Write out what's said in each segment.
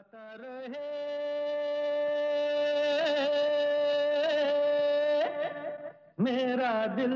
गाता रहे। मेरा दिल।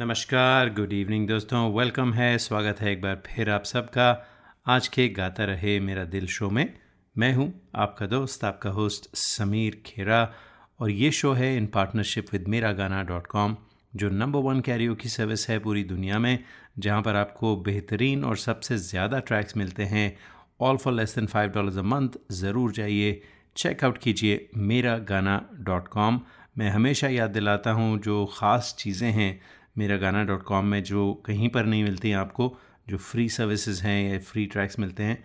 नमस्कार गुड इवनिंग दोस्तों वेलकम है, स्वागत है एक बार फिर आप सबका। आज के गाता रहे मेरा दिल शो में, मैं हूँ आपका दोस्त, आपका होस्ट समीर खेरा, और ये शो है इन partnership with Mera Gana dot com जो नंबर वन कैरियो की सर्विस है पूरी दुनिया में, जहाँ पर आपको बेहतरीन और सबसे ज़्यादा ट्रैक्स मिलते हैं। All for less than five dollars a month ज़रूर जाइए। चेकआउट कीजिए मेरा गाना डॉट कॉम मैं हमेशा याद दिलाता हूँ जो ख़ास चीज़ें हैं मेरा गाना डॉट कॉम में, जो कहीं पर नहीं मिलती हैं आपको, जो फ्री सर्विसेज़ हैं या फ्री ट्रैक्स मिलते हैं।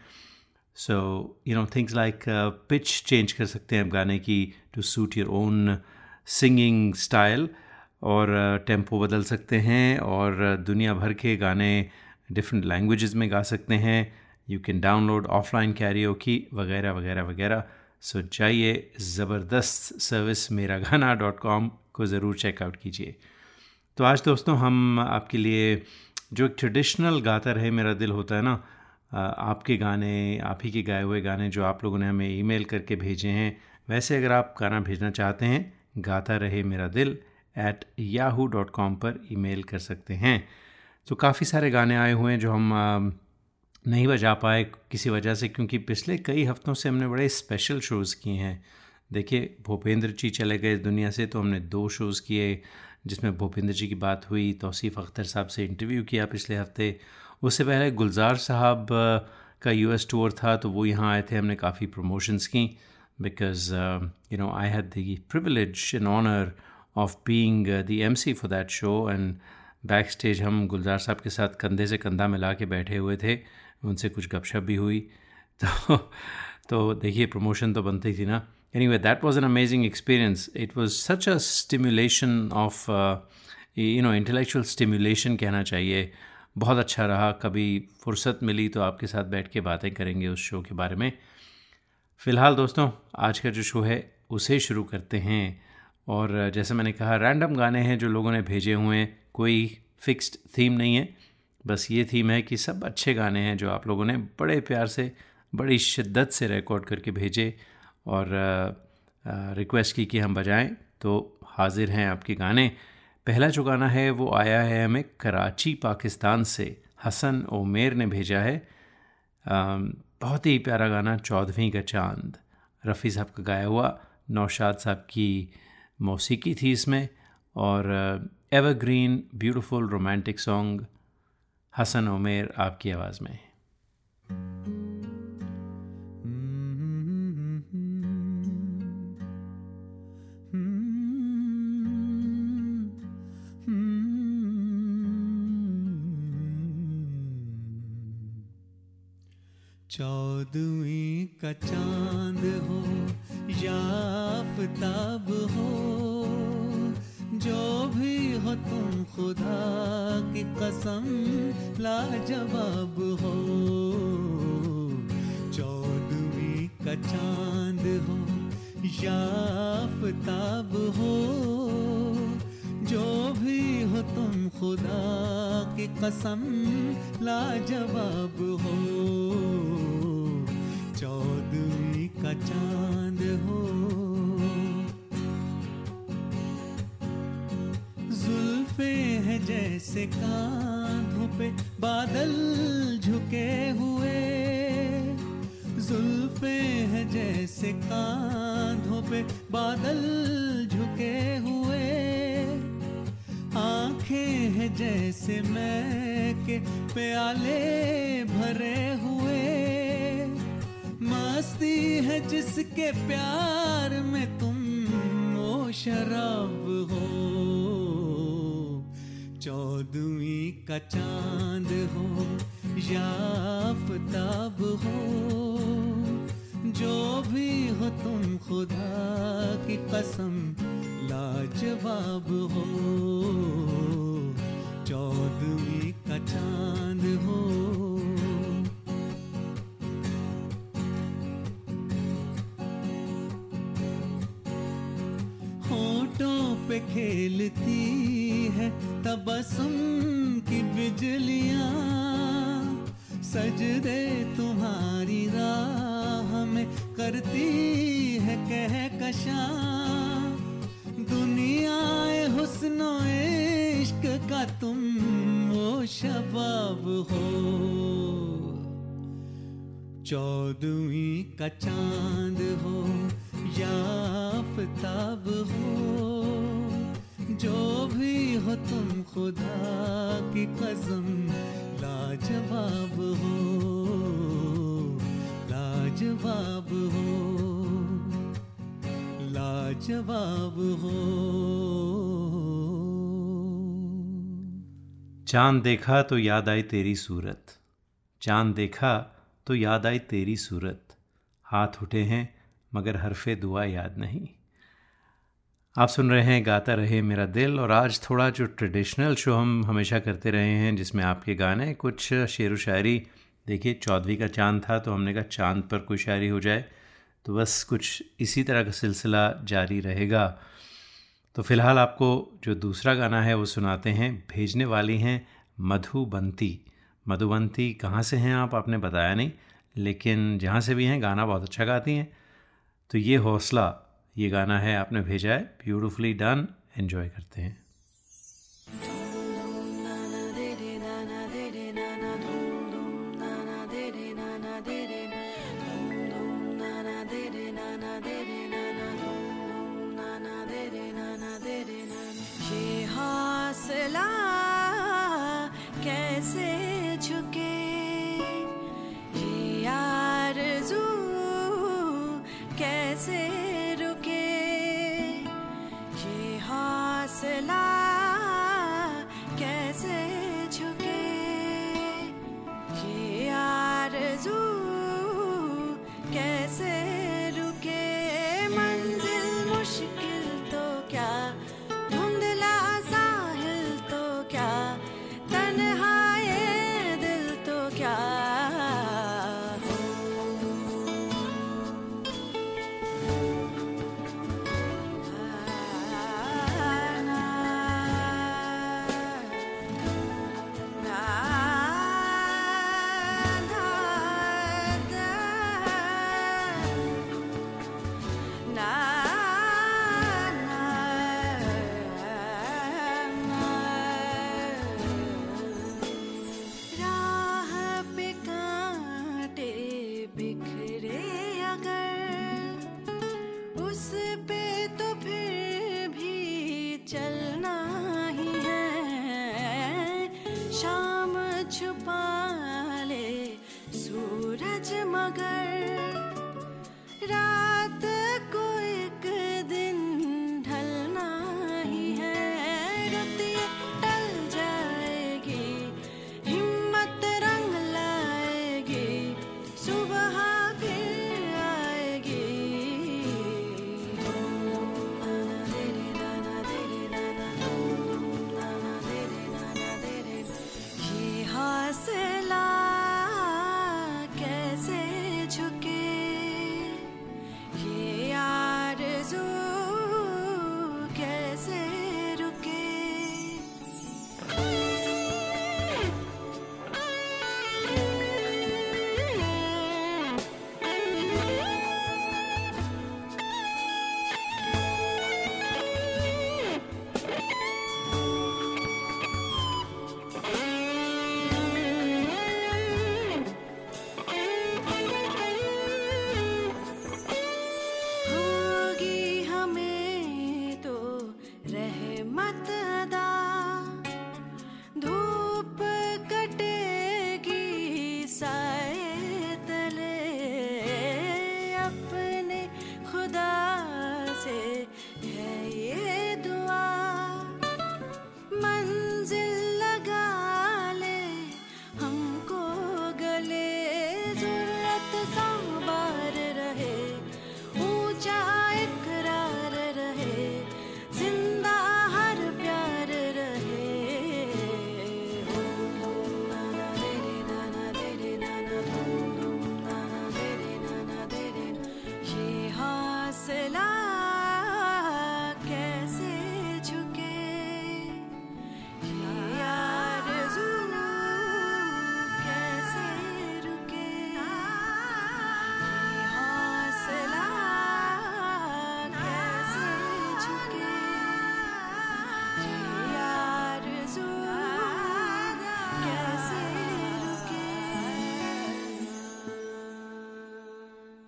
So you know things like pitch change कर सकते हैं आप गाने की to suit your own singing style और टेंपो बदल सकते हैं और दुनिया भर के गाने डिफरेंट लैंग्वेजेस में गा सकते हैं। You can download offline karaoke वगैरह वगैरह वगैरह। सो जाइए, ज़बरदस्त सर्विस मेरा गाना डॉट कॉम को ज़रूर चेकआउट कीजिए। तो आज दोस्तों हम आपके लिए जो एक ट्रेडिशनल गाता रहे मेरा दिल होता है ना आपके गाने, आप ही के गाए हुए गाने जो आप लोगों ने हमें ईमेल करके भेजे हैं, वैसे अगर आप गाना भेजना चाहते हैं, Gaata Rahe Mera Dil at Yahoo dot com पर ईमेल कर सकते हैं। तो काफ़ी सारे गाने आए हुए हैं जो हम नहीं बजा पाए किसी वजह से, क्योंकि पिछले कई हफ्तों से हमने बड़े स्पेशल शोज़ किए हैं। देखिए, भूपेंद्र जी चले गए इस दुनिया से तो हमने दो शोज़ किए, जिसमें भूपेंद्र जी की बात हुई, तौसीफ़ अख्तर साहब से इंटरव्यू किया पिछले हफ़्ते। उससे पहले गुलजार साहब का यूएस टूर था तो वो यहाँ आए थे, हमने काफ़ी प्रमोशंस की because you know I had the privilege and honour of being the MC for that show and back stage हम गुलजार साहब के साथ कंधे से कंधा मिला के बैठे हुए थे। उनसे कुछ गपशप भी हुई। तो तो देखिए प्रमोशन तो बनती थी ना। Anyway that was an amazing experience it was such a stimulation of you know intellectual stimulation कहना चाहिए। बहुत अच्छा रहा। कभी फुर्सत मिली तो आपके साथ बैठ के बातें करेंगे उस शो के बारे में। फ़िलहाल दोस्तों, आज का जो शो है, उसे शुरू करते हैं। और जैसे मैंने कहा रैंडम गाने हैं जो लोगों ने भेजे हुए हैं, कोई फिक्स्ड थीम नहीं है। बस ये थीम है कि सब अच्छे गाने हैं जो आप लोगों ने बड़े प्यार से, बड़ी शिद्दत से रिकॉर्ड करके भेजे और रिक्वेस्ट की कि हम बजाएँ। तो हाजिर हैं आपके गाने। पहला जो गाना है वो आया है हमें कराची, पाकिस्तान से। हसन ओमेर ने भेजा है। बहुत ही प्यारा गाना, चौदहवीं का चाँद। रफ़ी साहब का गाया हुआ, नौशाद साहब की मौसीकी थी इसमें और evergreen beautiful romantic song Hasan Umer आपकी आवाज़ में। चौदवी का चाँद हो या हो, जो भी हो तुम खुदा की कसम लाजवाब हो। चौदवी का चाँद हो या हो, जो भी हो तुम खुदा की कसम लाजवाब हो। का चाँद हो। जुल्फे है जैसे कांधों पे बादल झुके हुए। जुल्फे हैं जैसे कांधों पे बादल झुके हुए। आँखें हैं जैसे मैं के प्याले भरे हुए मस्ती है जिसके प्यार में तुम वो शराब हो। चौदवी का चाँद हो या हो। जो भी हो तुम खुदा की कसम, लाजवाब हो। चौदवी का चाँद हो पे खेलती है तबसम की बिजलियाँ। सजदे तुम्हारी राह में करती है कह कशा दुनिया हुस्नो इश्क का तुम वो शबाब हो। चौदवी का चाँद हो या आफताब हो। जो भी हो तुम खुदा की कसम। लाजवाब हो लाजवाब हो लाजवाब हो। चाँद देखा तो याद आई तेरी सूरत। चाँद देखा तो याद आई तेरी सूरत। हाथ उठे हैं, मगर हरफे दुआ याद नहीं। आप सुन रहे हैं गाता रहे मेरा दिल और आज थोड़ा जो ट्रेडिशनल शो हम हमेशा करते रहे हैं, जिसमें आपके गाने कुछ शेर व शायरी, देखिए चौदहवीं का चाँद था तो हमने कहा चाँद पर कोई शायरी हो जाए तो बस कुछ इसी तरह का सिलसिला जारी रहेगा। तो फ़िलहाल आपको जो दूसरा गाना है वो सुनाते हैं, भेजने वाली हैं मधुबंती। मधुबंती कहाँ से हैं आप? आपने बताया नहीं, लेकिन जहाँ से भी हैं, गाना बहुत अच्छा गाती हैं। तो ये हौसला ये गाना है आपने भेजा है ब्यूटिफुली डन एन्जॉय करते हैं।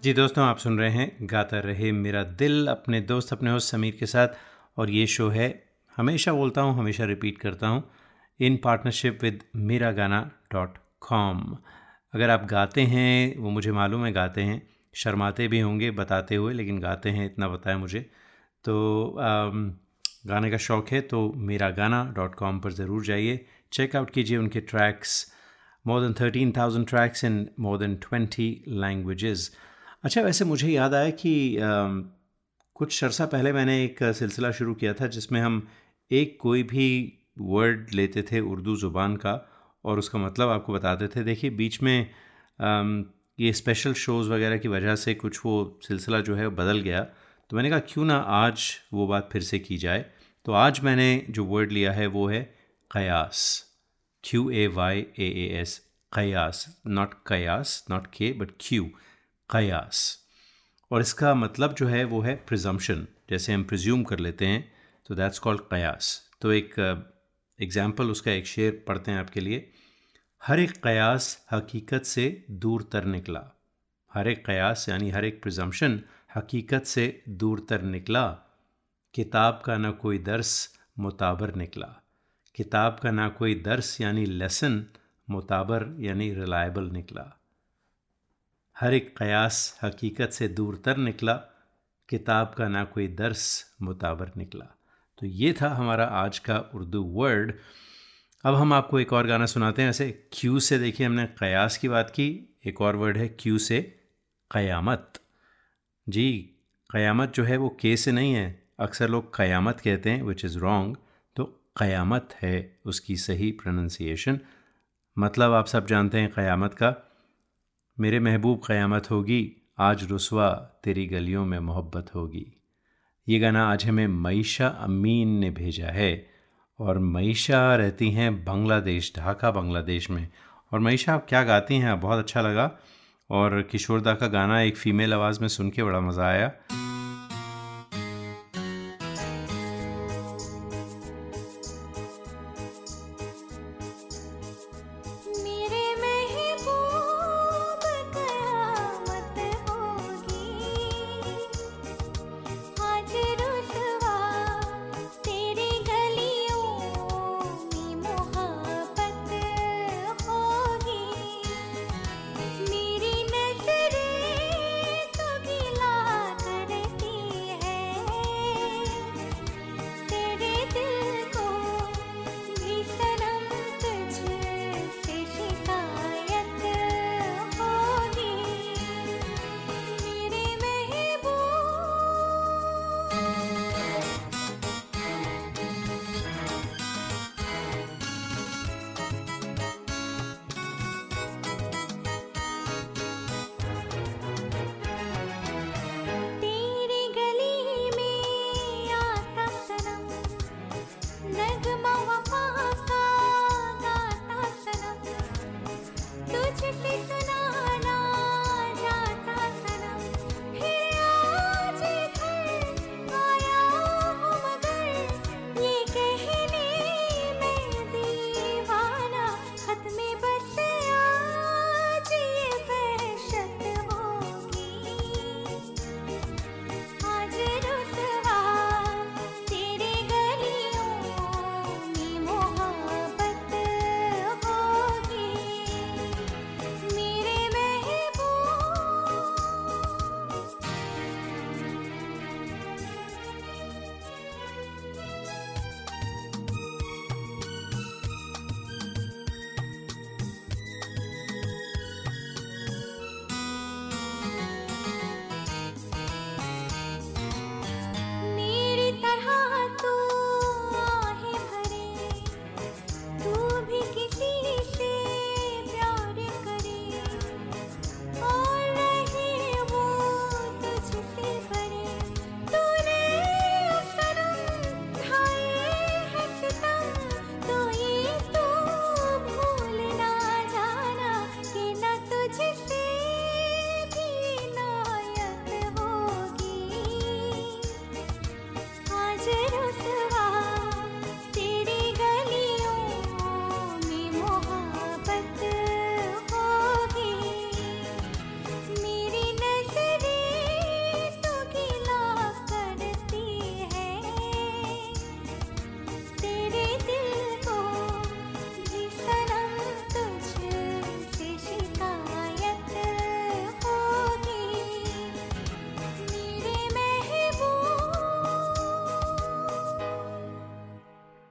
जी दोस्तों आप सुन रहे हैं गाता रहे मेरा दिल अपने दोस्त अपने होस्ट समीर के साथ और ये शो है। हमेशा बोलता हूँ हमेशा रिपीट करता हूँ। इन पार्टनरशिप विद मेरा गाना डॉट कॉम अगर आप गाते हैं वो मुझे मालूम है गाते हैं। शर्माते भी होंगे बताते हुए लेकिन गाते हैं इतना बताया मुझे। तो आम, गाने का शौक़ है तो मेरा गाना डॉट कॉम पर ज़रूर जाइए। चेकआउट कीजिए उनके tracks more than thirteen thousand tracks in more than twenty languages अच्छा वैसे मुझे याद आया कि आ, कुछ अरसा पहले मैंने एक सिलसिला शुरू किया था जिसमें हम एक कोई भी वर्ड लेते थे उर्दू ज़ुबान का और उसका मतलब आपको बताते थे। देखिए बीच में आ, ये स्पेशल शोज़ वगैरह की वजह से कुछ वो सिलसिला जो है बदल गया। तो मैंने कहा क्यों ना आज वो बात फिर से की जाए? तो आज मैंने जो वर्ड लिया है वो है Qayaas. Q A Y A A S Qayaas not Qayaas not K but Q Qayaas. और इसका मतलब जो है वो है प्रिजम्पशन जैसे हम प्रिज्यूम कर लेते हैं तो दैट्स कॉल्ड कयास। तो एक एग्ज़ाम्पल uh, उसका एक शेर पढ़ते हैं आपके लिए। हर एक कयास हकीकत से दूर तर निकला। हर एक कयास यानी हर एक प्रिजम्पशन हकीकत से दूर तर निकला। किताब का ना कोई दर्स मुताबर निकला। किताब का ना कोई दर्स यानी लेसन मुताबर यानी रिलायबल निकला। हर एक कयास हकीकत से दूर तर निकला, किताब का ना कोई दर्स मुताबर निकला। तो ये था हमारा आज का उर्दू वर्ड। अब हम आपको एक और गाना सुनाते हैं। ऐसे क्यू से देखिए हमने कयास की बात की। एक और वर्ड है क्यू से क़यामत। जी, क़यामत जो है वो के से नहीं है। अक्सर लोग क़यामत कहते हैं विच इज़ रॉन्ग तो क़यामत है उसकी सही प्रोनंसिएशन मतलब आप सब जानते हैं क़यामत का। मेरे महबूब क़यामत होगी, आज रसवा तेरी गलियों में मोहब्बत होगी। ये गाना आज हमें मईशा अमीन ने भेजा है और मईशा रहती हैं बांग्लादेश, ढाका, बांग्लादेश में। और मईशा, आप क्या गाती हैं? बहुत अच्छा लगा। और किशोरदा का गाना एक फ़ीमेल आवाज़ में सुन के बड़ा मज़ा आया।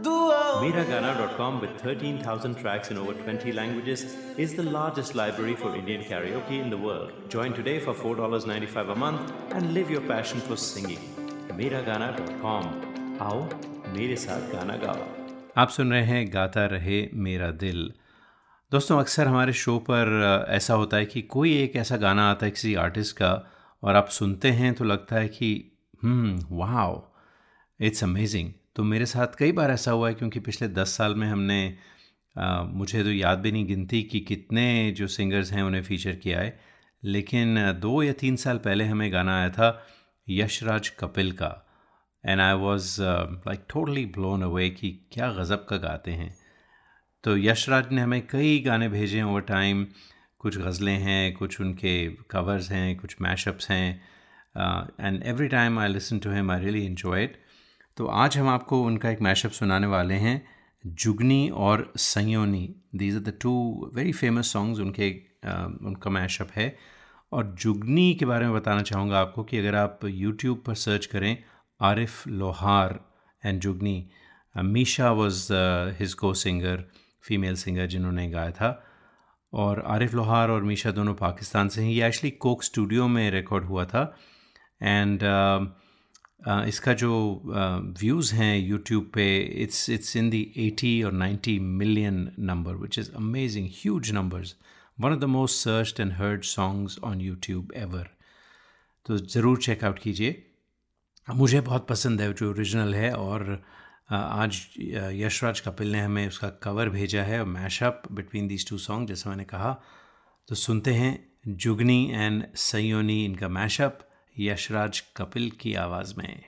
Miragana.com with 13,000 tracks in over 20 languages is the largest library for Indian karaoke in the world. Join today for $4.95 a month and live your passion for singing. Miragana.com. आओ मेरे साथ गाना गाओ आप सुन रहे हैं गाता रहे मेरा दिल दोस्तों अक्सर हमारे शो पर ऐसा होता है कि कोई एक ऐसा गाना आता है किसी आर्टिस्ट का और आप सुनते हैं तो लगता है कि हम्म वाओ इट्स अमेजिंग तो मेरे साथ कई बार ऐसा हुआ है क्योंकि पिछले दस साल में हमने अ, मुझे तो याद भी नहीं गिनती कि कितने जो सिंगर्स हैं उन्हें फीचर किया है लेकिन दो या तीन साल पहले हमें गाना आया था यशराज कपिल का and I was like totally blown away कि क्या गज़ब का गाते हैं। तो यशराज ने हमें कई गाने भेजे ओवर टाइम कुछ गज़लें हैं कुछ उनके कवर्स हैं कुछ मैशअप्स हैं and every time I listen to him I really enjoy it तो आज हम आपको उनका एक मैशअप सुनाने वाले हैं जुगनी और Saiyoni. These are the two very famous songs उनके uh, उनका मैशअप है। और जुगनी के बारे में बताना चाहूँगा आपको कि अगर आप यूट्यूब पर सर्च करें Arif Lohar and Jugni Meesha was his co singer female singer जिन्होंने गाया था। और आरिफ लोहार और मीशा दोनों पाकिस्तान से हैं। ये एक्चुअली कोक स्टूडियो में रिकॉर्ड हुआ था। एंड इसका जो व्यूज़ हैं यूट्यूब पे इट्स इट्स इन दी 80 और 90 million number which is amazing huge numbers one of the most searched and heard songs on YouTube ever तो ज़रूर चेकआउट कीजिए। मुझे बहुत पसंद है, जो ओरिजिनल है और आज यशराज कपिल ने हमें उसका कवर भेजा है mashup between these two song जैसे मैंने कहा। तो सुनते हैं जुगनी एंड सयोनी, इनका मैशअप यशराज कपिल की आवाज़ में।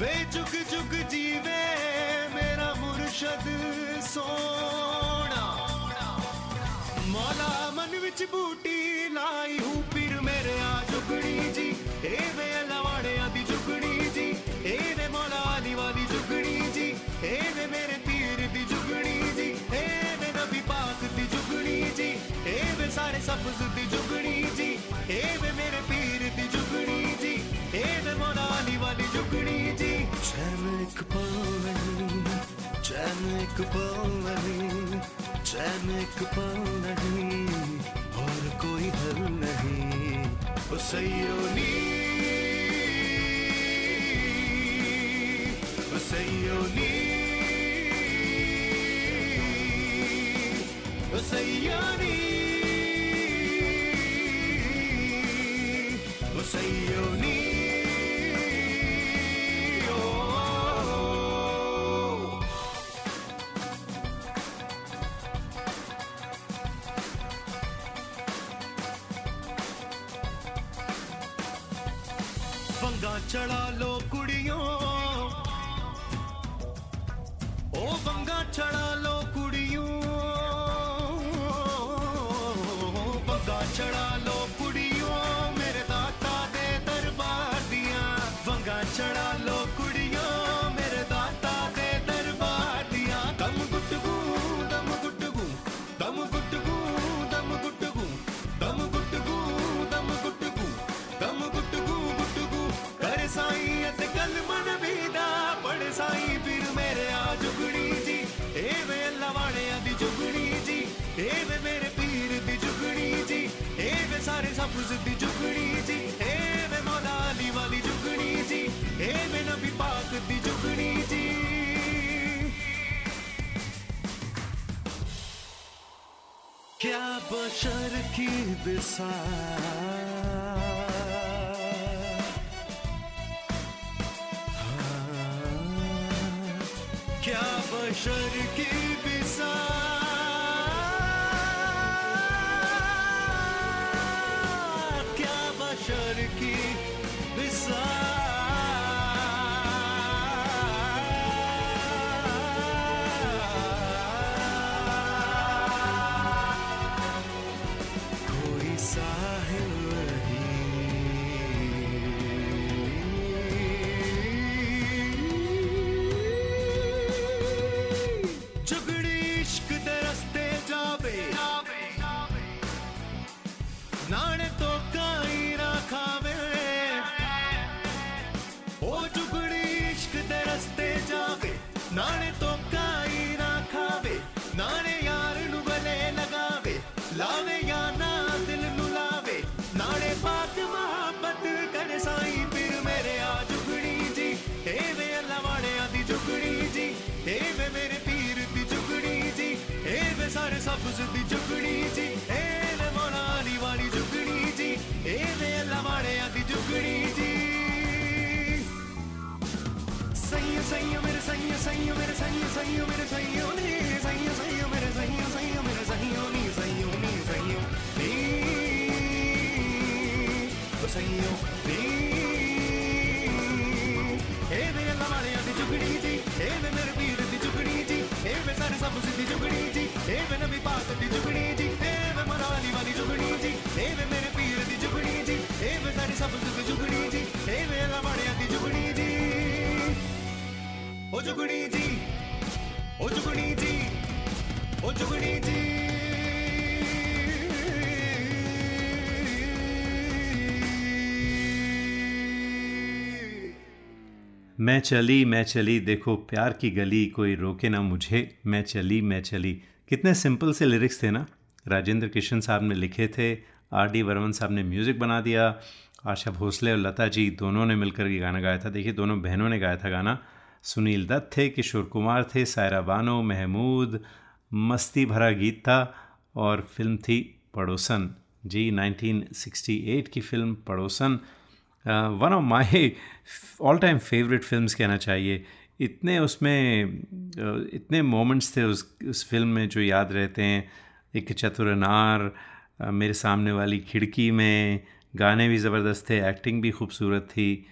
वे चुग चुग जीवे, मेरा मुर्शद सोना। मौला मन विच बूटी लाई हूँ पीर मेरे आ जुगड़ी जी। ए वे लवाड़े आदि जुगड़ी जी, ए वे मौला आदि वाली जुगड़ी जी, ए वे मेरे पीर दी जुगड़ी जी, ए वे नबी पाक दी जुगड़ी जी, ए वे सारे सब्ज दी जुगड़ी जी, ए वे ready Çemlik nahi, Çemlik ballarım Çemlik ballarım और कोई O नहीं। हुसैयोनी हुसैयोनी हुसैयोनी हुसैयोनी அச்சலாலோ बशर की बिसा क्या बशर की सैयो मेरे सैयो सैयो मेरे सैयो सैयो मेरे सैयो मेरे सैयो सैयो मेरे जुगड़ी जी हे वे मेरे पीर दी जुगड़ी जी हे वे सारे सब सिद्धि जुगड़ी जी हे वे नबी पाक दी जुगड़ी जी हे वे मनाली वाली जुगड़ी जी हे वे मेरे पीर दी जुगड़ी जी हे वे सारे सब सिद्धि जुगड़ी जी वे जुगड़ी जी ओ जुगड़ी जी ओ जुगड़ी जी मैं चली मैं चली, देखो प्यार की गली, कोई रोके ना मुझे। मैं चली मैं चली। कितने सिंपल से लिरिक्स थे ना। राजेंद्र किशन साहब ने लिखे थे, आर डी वर्मन साहब ने म्यूज़िक बना दिया, आशा भोसले और लता जी दोनों ने मिलकर ये गाना गाया था। देखिए, दोनों बहनों ने गाया था गाना। सुनील दत्त थे, किशोर कुमार थे, सायरा बानो, महमूद, मस्ती भरा गीत था और फ़िल्म थी पड़ोसन। जी 1968 की film Padosan. One of my all time favourite films कहना चाहिए। इतने उसमें इतने मोमेंट्स थे उस उस फ़िल्म में जो याद रहते हैं। एक चतुर अनार मेरे सामने वाली खिड़की में, गाने भी ज़बरदस्त थे एक्टिंग भी खूबसूरत थी।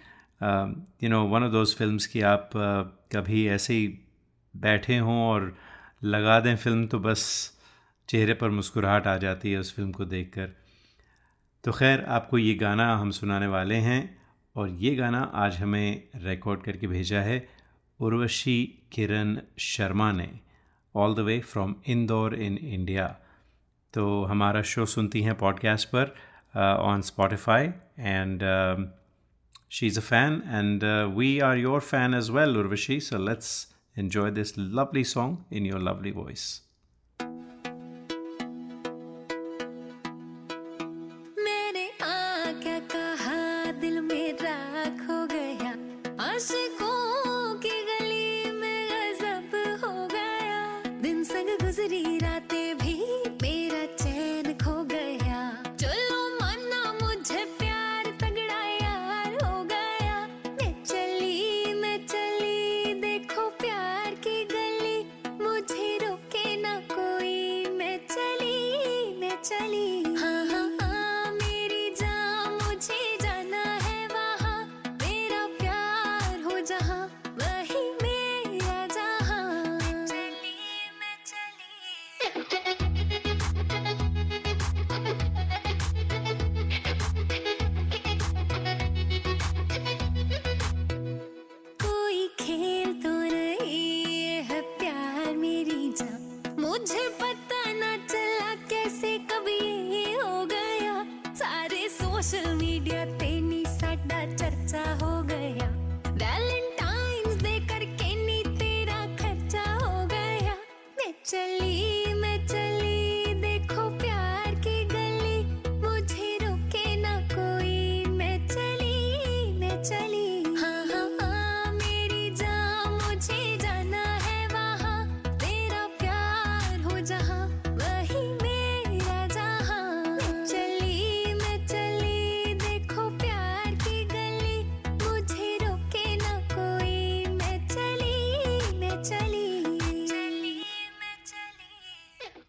You know one of those films की आप uh, कभी ऐसे ही बैठे हों और लगा दें फ़िल्म तो बस चेहरे पर मुस्कुराहट आ जाती है उस फ़िल्म को देखकर। तो खैर आपको ये गाना हम सुनाने वाले हैं और ये गाना आज हमें रिकॉर्ड करके भेजा है उर्वशी किरण शर्मा ने all the way from Indore in India तो हमारा शो सुनती हैं पॉडकास्ट पर on Spotify and She's a fan, and uh, we are your fan as well, Urvashi. So let's enjoy this lovely song in your lovely voice.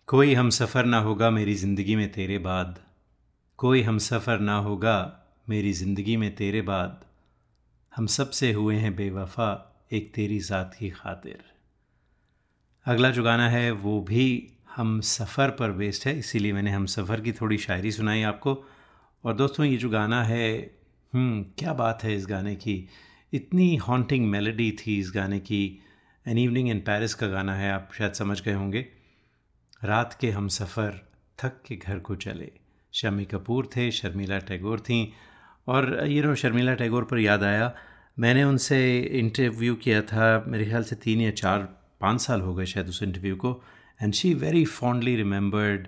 कोई हम सफ़र ना होगा मेरी ज़िंदगी में तेरे बाद। कोई हम सफ़र ना होगा मेरी ज़िंदगी में तेरे बाद। हम सबसे हुए हैं बेवफा एक तेरी ज़ात की खातिर। अगला जो गाना है वो भी हम सफ़र पर बेस्ड है इसीलिए मैंने हम सफ़र की थोड़ी शायरी सुनाई आपको। और दोस्तों ये जो गाना है हम्म, क्या बात है इस गाने की। इतनी हॉन्टिंग मेलोडी थी इस गाने की। एन इवनिंग इन पेरिस का गाना है आप शायद समझ गए होंगे। रात के हम सफ़र थक के घर को चले। शमी कपूर थे शर्मिला टैगोर थी और ये नो शर्मिला टैगोर पर याद आया मैंने उनसे इंटरव्यू किया था मेरे ख्याल से तीन या चार पाँच साल हो गए शायद उस इंटरव्यू को and she very fondly remembered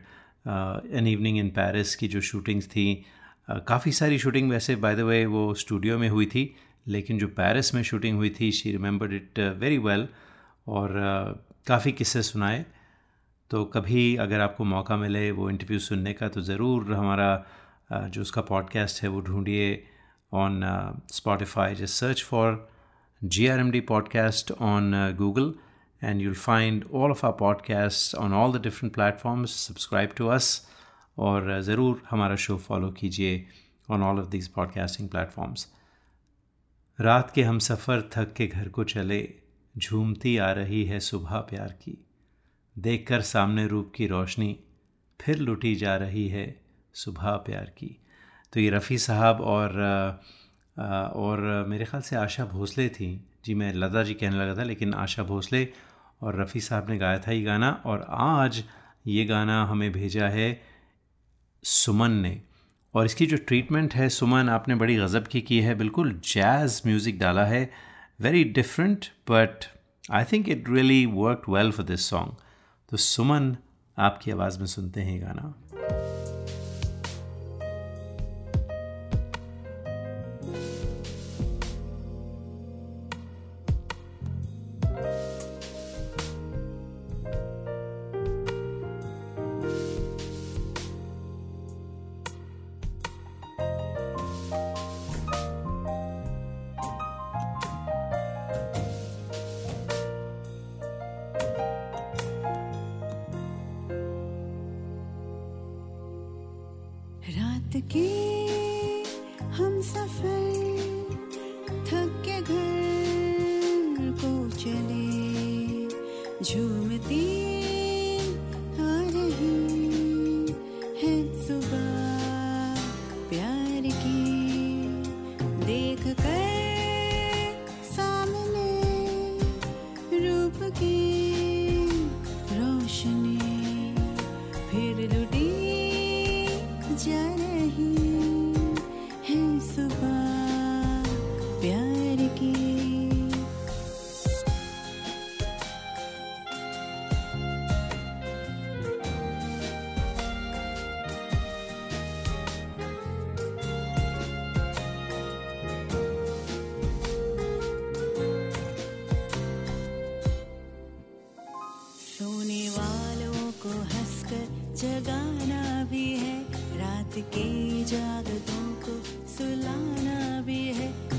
an evening in Paris की जो शूटिंग्स थी। Uh, काफ़ी सारी शूटिंग वैसे बाय द वे वो स्टूडियो में हुई थी लेकिन जो पेरिस में शूटिंग हुई थी she remembered it very well और uh, काफ़ी किस्से सुनाए। तो कभी अगर आपको मौका मिले वो इंटरव्यू सुनने का तो ज़रूर हमारा जो उसका पॉडकास्ट है, वो ढूंढिए on Spotify just search for G R M D podcast on Google and you'll find all of our podcasts on all the different platforms. Subscribe to us और ज़रूर हमारा शो फॉलो कीजिए on all of these podcasting platforms रात के हम सफ़र, थक के घर को चले, झूमती आ रही है सुबह प्यार की। देखकर सामने रूप की रोशनी फिर लुटी जा रही है सुबह प्यार की। तो ये रफ़ी साहब और और मेरे ख़्याल से आशा भोसले थी। जी, मैं लता जी कहने लगा था, लेकिन आशा भोसले और रफ़ी साहब ने गाया था ये गाना और आज ये गाना हमें भेजा है सुमन ने। और इसकी जो ट्रीटमेंट है, सुमन आपने बड़ी गज़ब की की है। बिल्कुल जैज़ म्यूज़िक डाला है। Very different but I think it really work well for this song तो सुमन आपकी आवाज़ में सुनते हैं गाना। के जादतों को सुलाना भी है।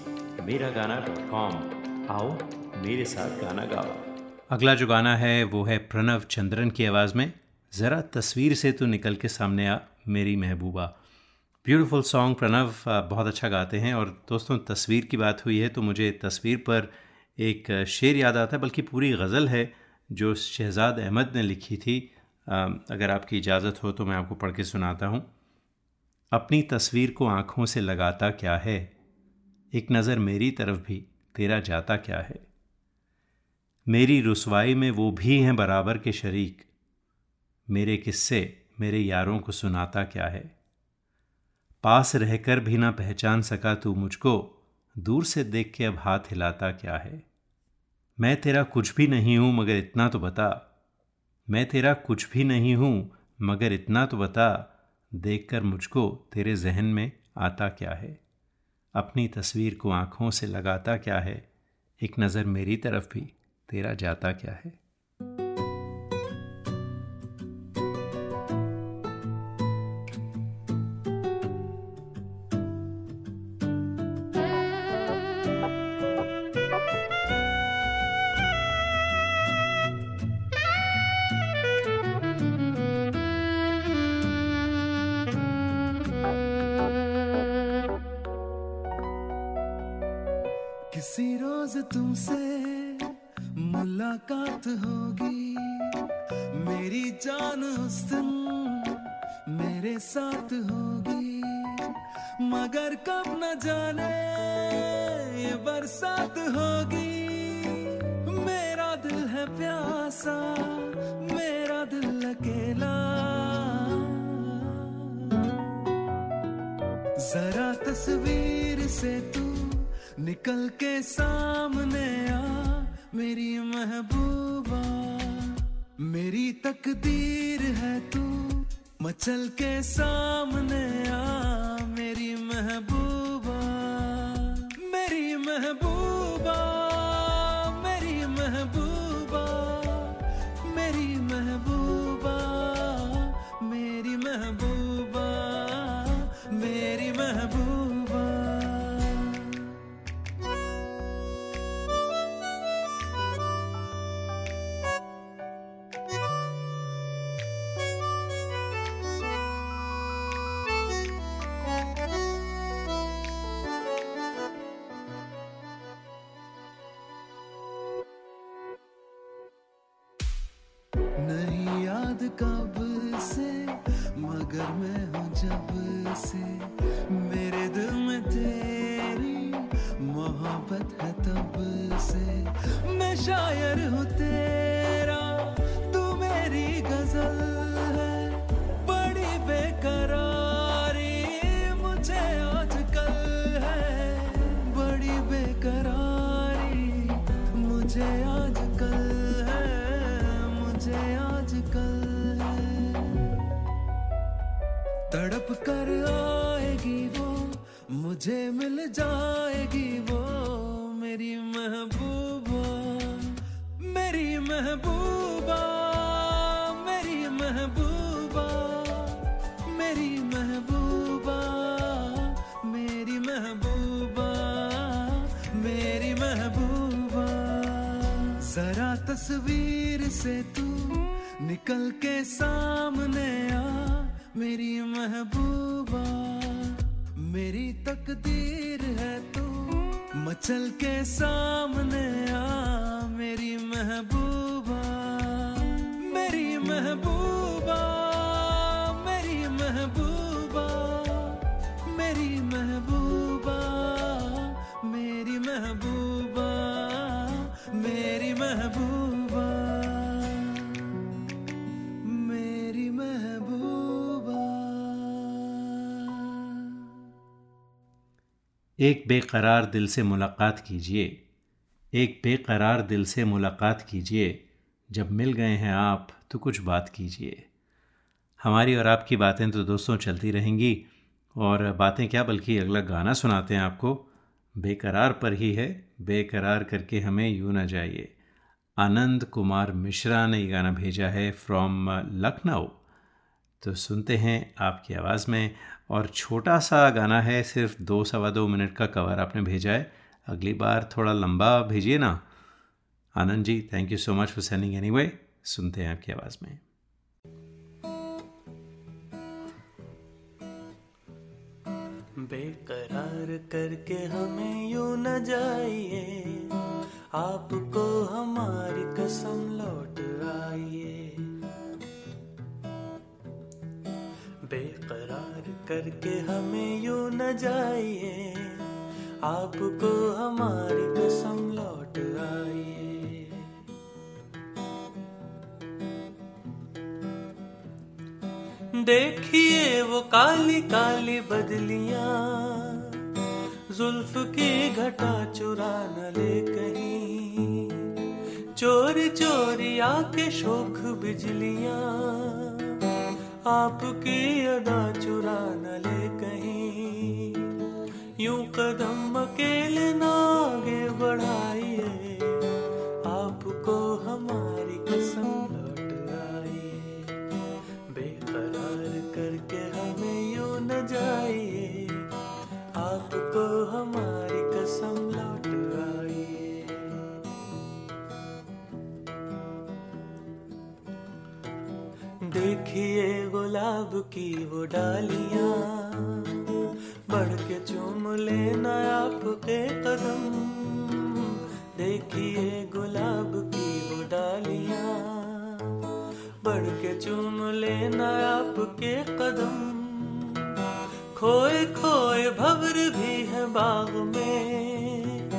Mera Gana dot com. आओ मेरे साथ गाना गाओ। अगला जो गाना है, वो है प्रणव चंद्रन की आवाज़ में, ज़रा तस्वीर से तो निकल के सामने आ मेरी महबूबा। ब्यूटीफुल सॉन्ग, प्रणव बहुत अच्छा गाते हैं और दोस्तों, तस्वीर की बात हुई है तो मुझे तस्वीर पर एक शेर याद आता है, बल्कि पूरी गज़ल है, जो शहजाद अहमद ने लिखी थी। अगर आपकी इजाज़त हो तो मैं आपको पढ़ के सुनाता हूँ। अपनी तस्वीर को आँखों से लगाता क्या है? एक नज़र मेरी तरफ़ भी, तेरा जाता क्या है? मेरी रसवाई में वो भी हैं बराबर के शरीक। मेरे किस्से मेरे यारों को सुनाता क्या है? पास रहकर भी ना पहचान सका तू मुझको, दूर से देख के अब हाथ हिलाता क्या है? मैं तेरा कुछ भी नहीं हूँ, मगर इतना तो बता। मैं तेरा कुछ भी नहीं हूँ, मगर इतना तो बता। देखकर मुझको तेरे जहन में आता क्या है? अपनी तस्वीर को आँखों से लगाता क्या है? एक नज़र मेरी तरफ़ भी, तेरा जाता क्या है? मेरी महबूबा, जरा तस्वीर से तू निकल के सामने आ। मेरी महबूबा, मेरी तकदीर है तू मचल के सामने आ। मेरी महबूबा मेरी महबूबा। महबूबा, मेरी महबूबा मेरी महबूबा। एक बेकरार दिल से मुलाकात कीजिए, एक बेकरार दिल से मुलाकात कीजिए, जब मिल गए हैं आप तो कुछ बात कीजिए। हमारी और आपकी बातें तो दोस्तों चलती रहेंगी, और बातें क्या बल्कि अगला गाना सुनाते हैं आपको। बेकरार पर ही है, बेकरार करके हमें यूँ ना जाइए। आनंद कुमार मिश्रा ने ये गाना भेजा है फ्रॉम लखनऊ। तो सुनते हैं आपकी आवाज़ में, और छोटा सा गाना है, सिर्फ़ दो सवा दो मिनट का कवर आपने भेजा है। अगली बार थोड़ा लंबा भेजिए ना। Anand ji thank you so much for sending any सुनते हैं आपकी आवाज़ में। बेकरार करके हमें यू न जाइए। आपको हमारी कसम लौट आइए। बेकरार करके हमें यू न जाइए। आपको हमारी कसम लौट आइए। देखिए वो काली काली बदलिया, जुल्फ की घटा चुरा न ले कहीं। चोरी चोरी आके शोक बिजलिया, आपकी अदा चुरा न ले कहीं। यूँ कदम अकेले ना आगे बढ़ाइए, आपको हमारी कसम आपको हमारी कसम लौट आई। देखिए गुलाब की वो डालियाँ, बढ़ के चूम लेना आपके कदम। देखिए गुलाब की वो डालियाँ, बढ़ के चूम लेना आपके कदम। खोए खोए भवर भी है बाग में।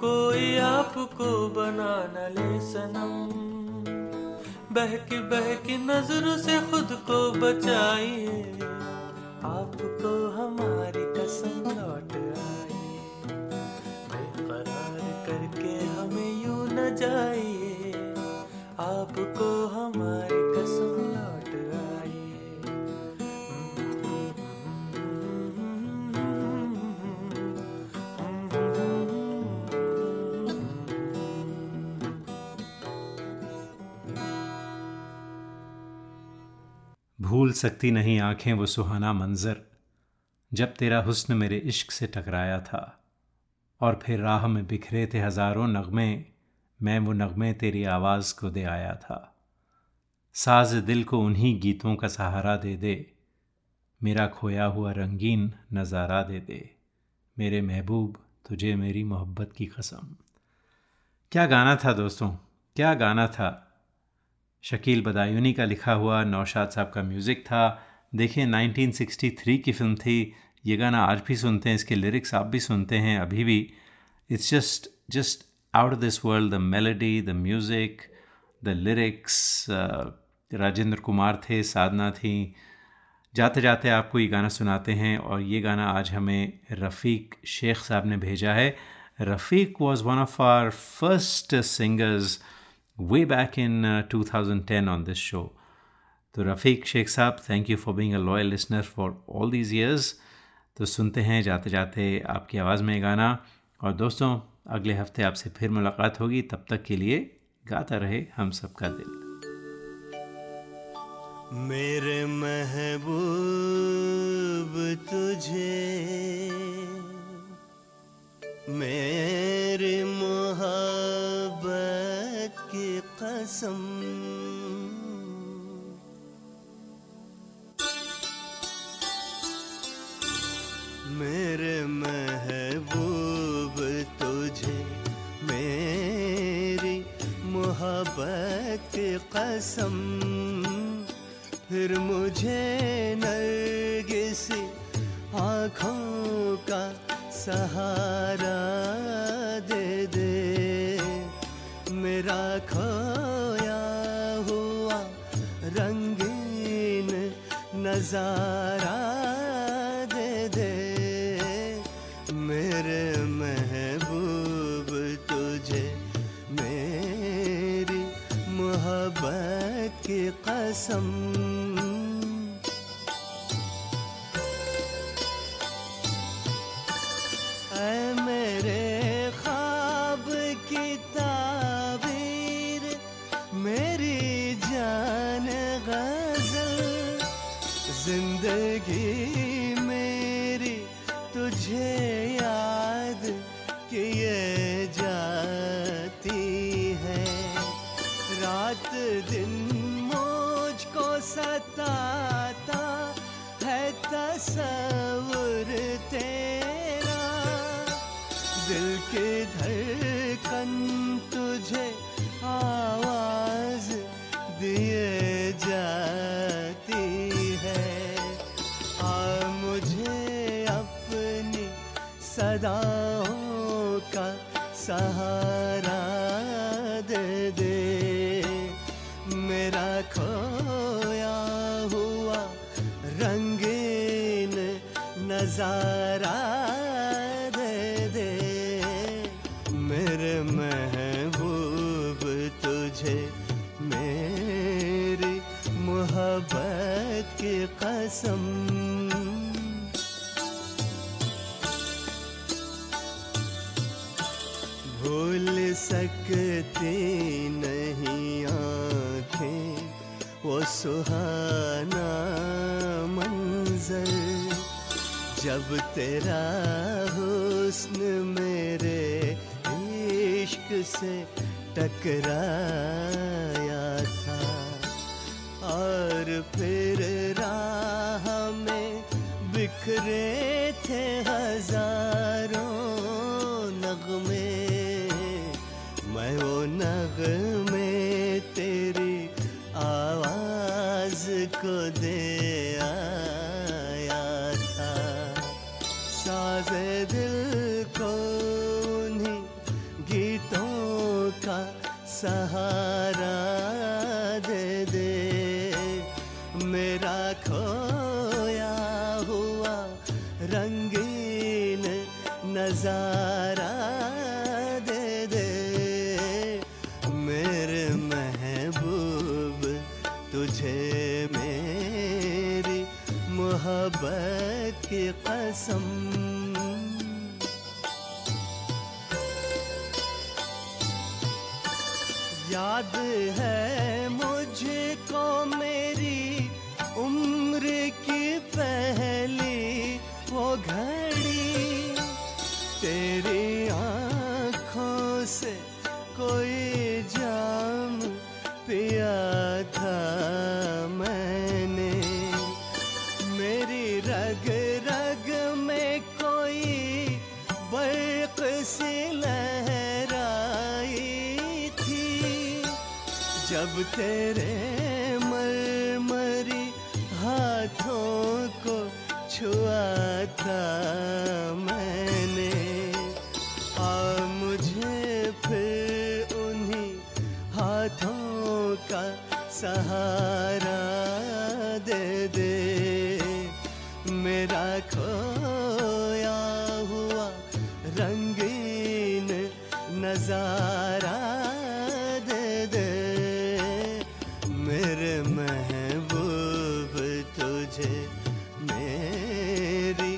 कोई आपको बना न ले सनम। बहकी बहकी नज़रों से खुद को बचाइए। आपको हमारी कसम लौट आई बेकरार करके हमें यूँ न जाइए। आपको हमारी भूल सकती नहीं आँखें वो सुहाना मंज़र, जब तेरा हुस्न मेरे इश्क से टकराया था। और फिर राह में बिखरे थे हज़ारों नगमे, मैं वो नगमे तेरी आवाज़ को दे आया था। साज दिल को उन्हीं गीतों का सहारा दे दे, मेरा खोया हुआ रंगीन नज़ारा दे दे, मेरे महबूब, तुझे मेरी मोहब्बत की कसम। क्या गाना था दोस्तों? क्या गाना था? शकील बदायूनी का लिखा हुआ नौशाद साहब का म्यूज़िक था। देखिए 1963 की फ़िल्म थी। ये गाना आज भी सुनते हैं, इसके लिरिक्स आप भी सुनते हैं अभी भी। It's just just out of this world the melody the music the lyrics Rajendra Kumar थे, साधना थी। जाते जाते आपको ये गाना सुनाते हैं और ये गाना आज हमें रफ़ीक शेख साहब ने भेजा है। Rafiq was one of our first singers way back in uh, 2010 on this show. तो Rafiq Shaikh sahab thank you for being a loyal listener for all these years तो सुनते हैं जाते जाते आपकी आवाज़ में गाना। और दोस्तों अगले हफ़्ते आपसे फिर मुलाकात होगी। तब तक के लिए गाता रहे हम सबका दिल। मेरे महबूब तुझे मेरी मोहब्बत की कसम। मेरे महबूब, तुझे मेरी मोहब्बत की कसम। फिर मुझे नरगिसी आँखों का सहारा दे दे। मेरा खोया नज़ारा दे दे मेरे महबूब तुझे मेरी मोहब्बत की कसम। दाता है तसा कसम। भूल सकती नहीं आँखें, वो सुहाना मंजर। जब तेरा हुस्न मेरे इश्क से टकराया आवाज़ को दे आया था। साजे दिल को उन्हीं गीतों का सहारा याद है खोया हुआ रंगीन नज़ारा दे दे। मेरे महबूब तुझे मेरी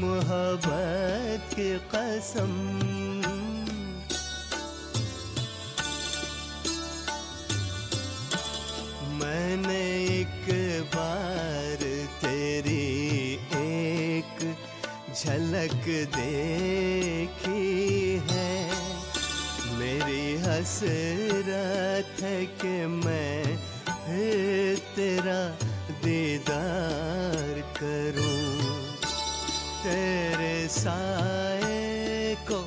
मोहब्बत की कसम। झलक देखी है। मेरी हसरत है कि मैं तेरा दीदार करूँ। तेरे साए को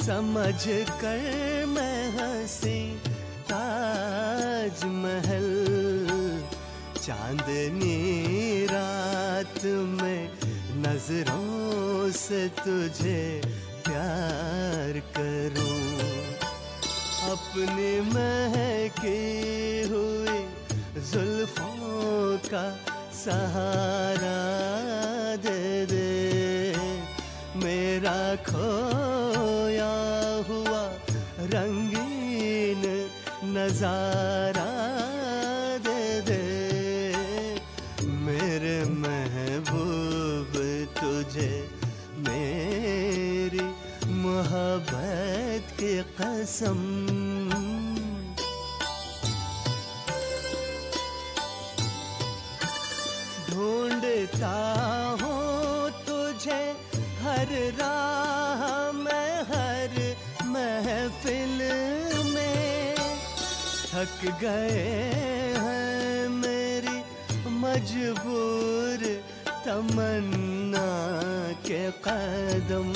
समझ कर मैं हँसी। ताज महल चांदनी रात में नज़रों से तुझे प्यार करूँ। अपनी महकी हुई जुल्फों का सहारा दे दे। मेरा खोया हुआ रंगीन नज़ारा मोहब्बत की कसम। ढूंढता हूँ तुझे हर राह में, हर महफिल में। थक गए हैं मेरी मजबूर तमन्ना के कदम।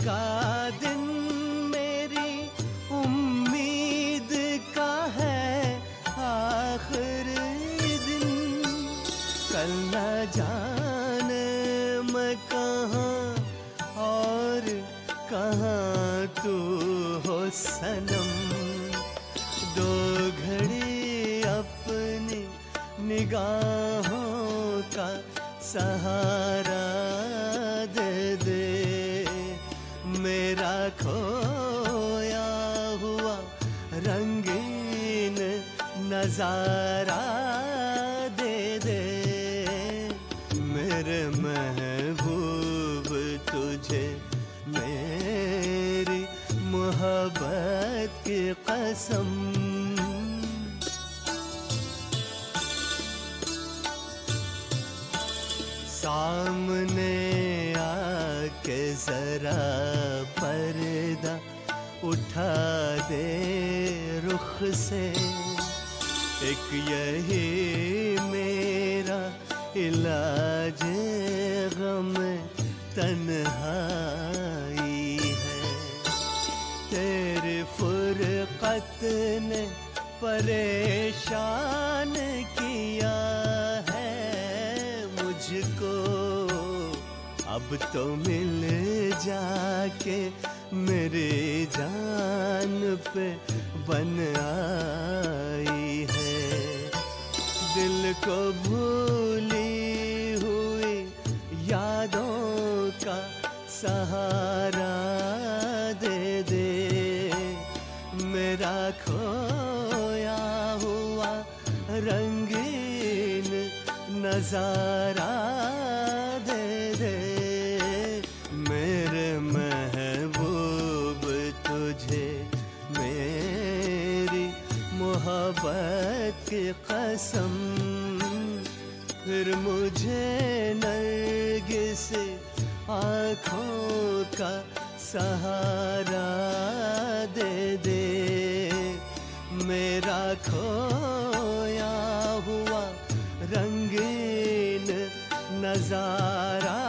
का दिन मेरी उम्मीद का है आखिर दिन। कल न जाने मैं कहाँ और कहाँ तू हो सनम। दो घड़ी अपनी निगाहों का सहारा नज़ारा दे दे। मेरे महबूब तुझे, मेरी मोहब्बत की कसम। सामने आके जरा पर्दा उठा दे रुख से। एक यही मेरा इलाज गम तन्हाई है। तेरे फुरकत ने परेशान किया है मुझको। अब तो मिल जाके मेरे जान पे बन आई दिल को भूली हुई यादों का सहारा दे दे। मेरा खोया हुआ रंगीन नज़ारा की कसम, फिर मुझे नरगिस आँखों का सहारा दे दे। मेरा खोया हुआ रंगीन नज़ारा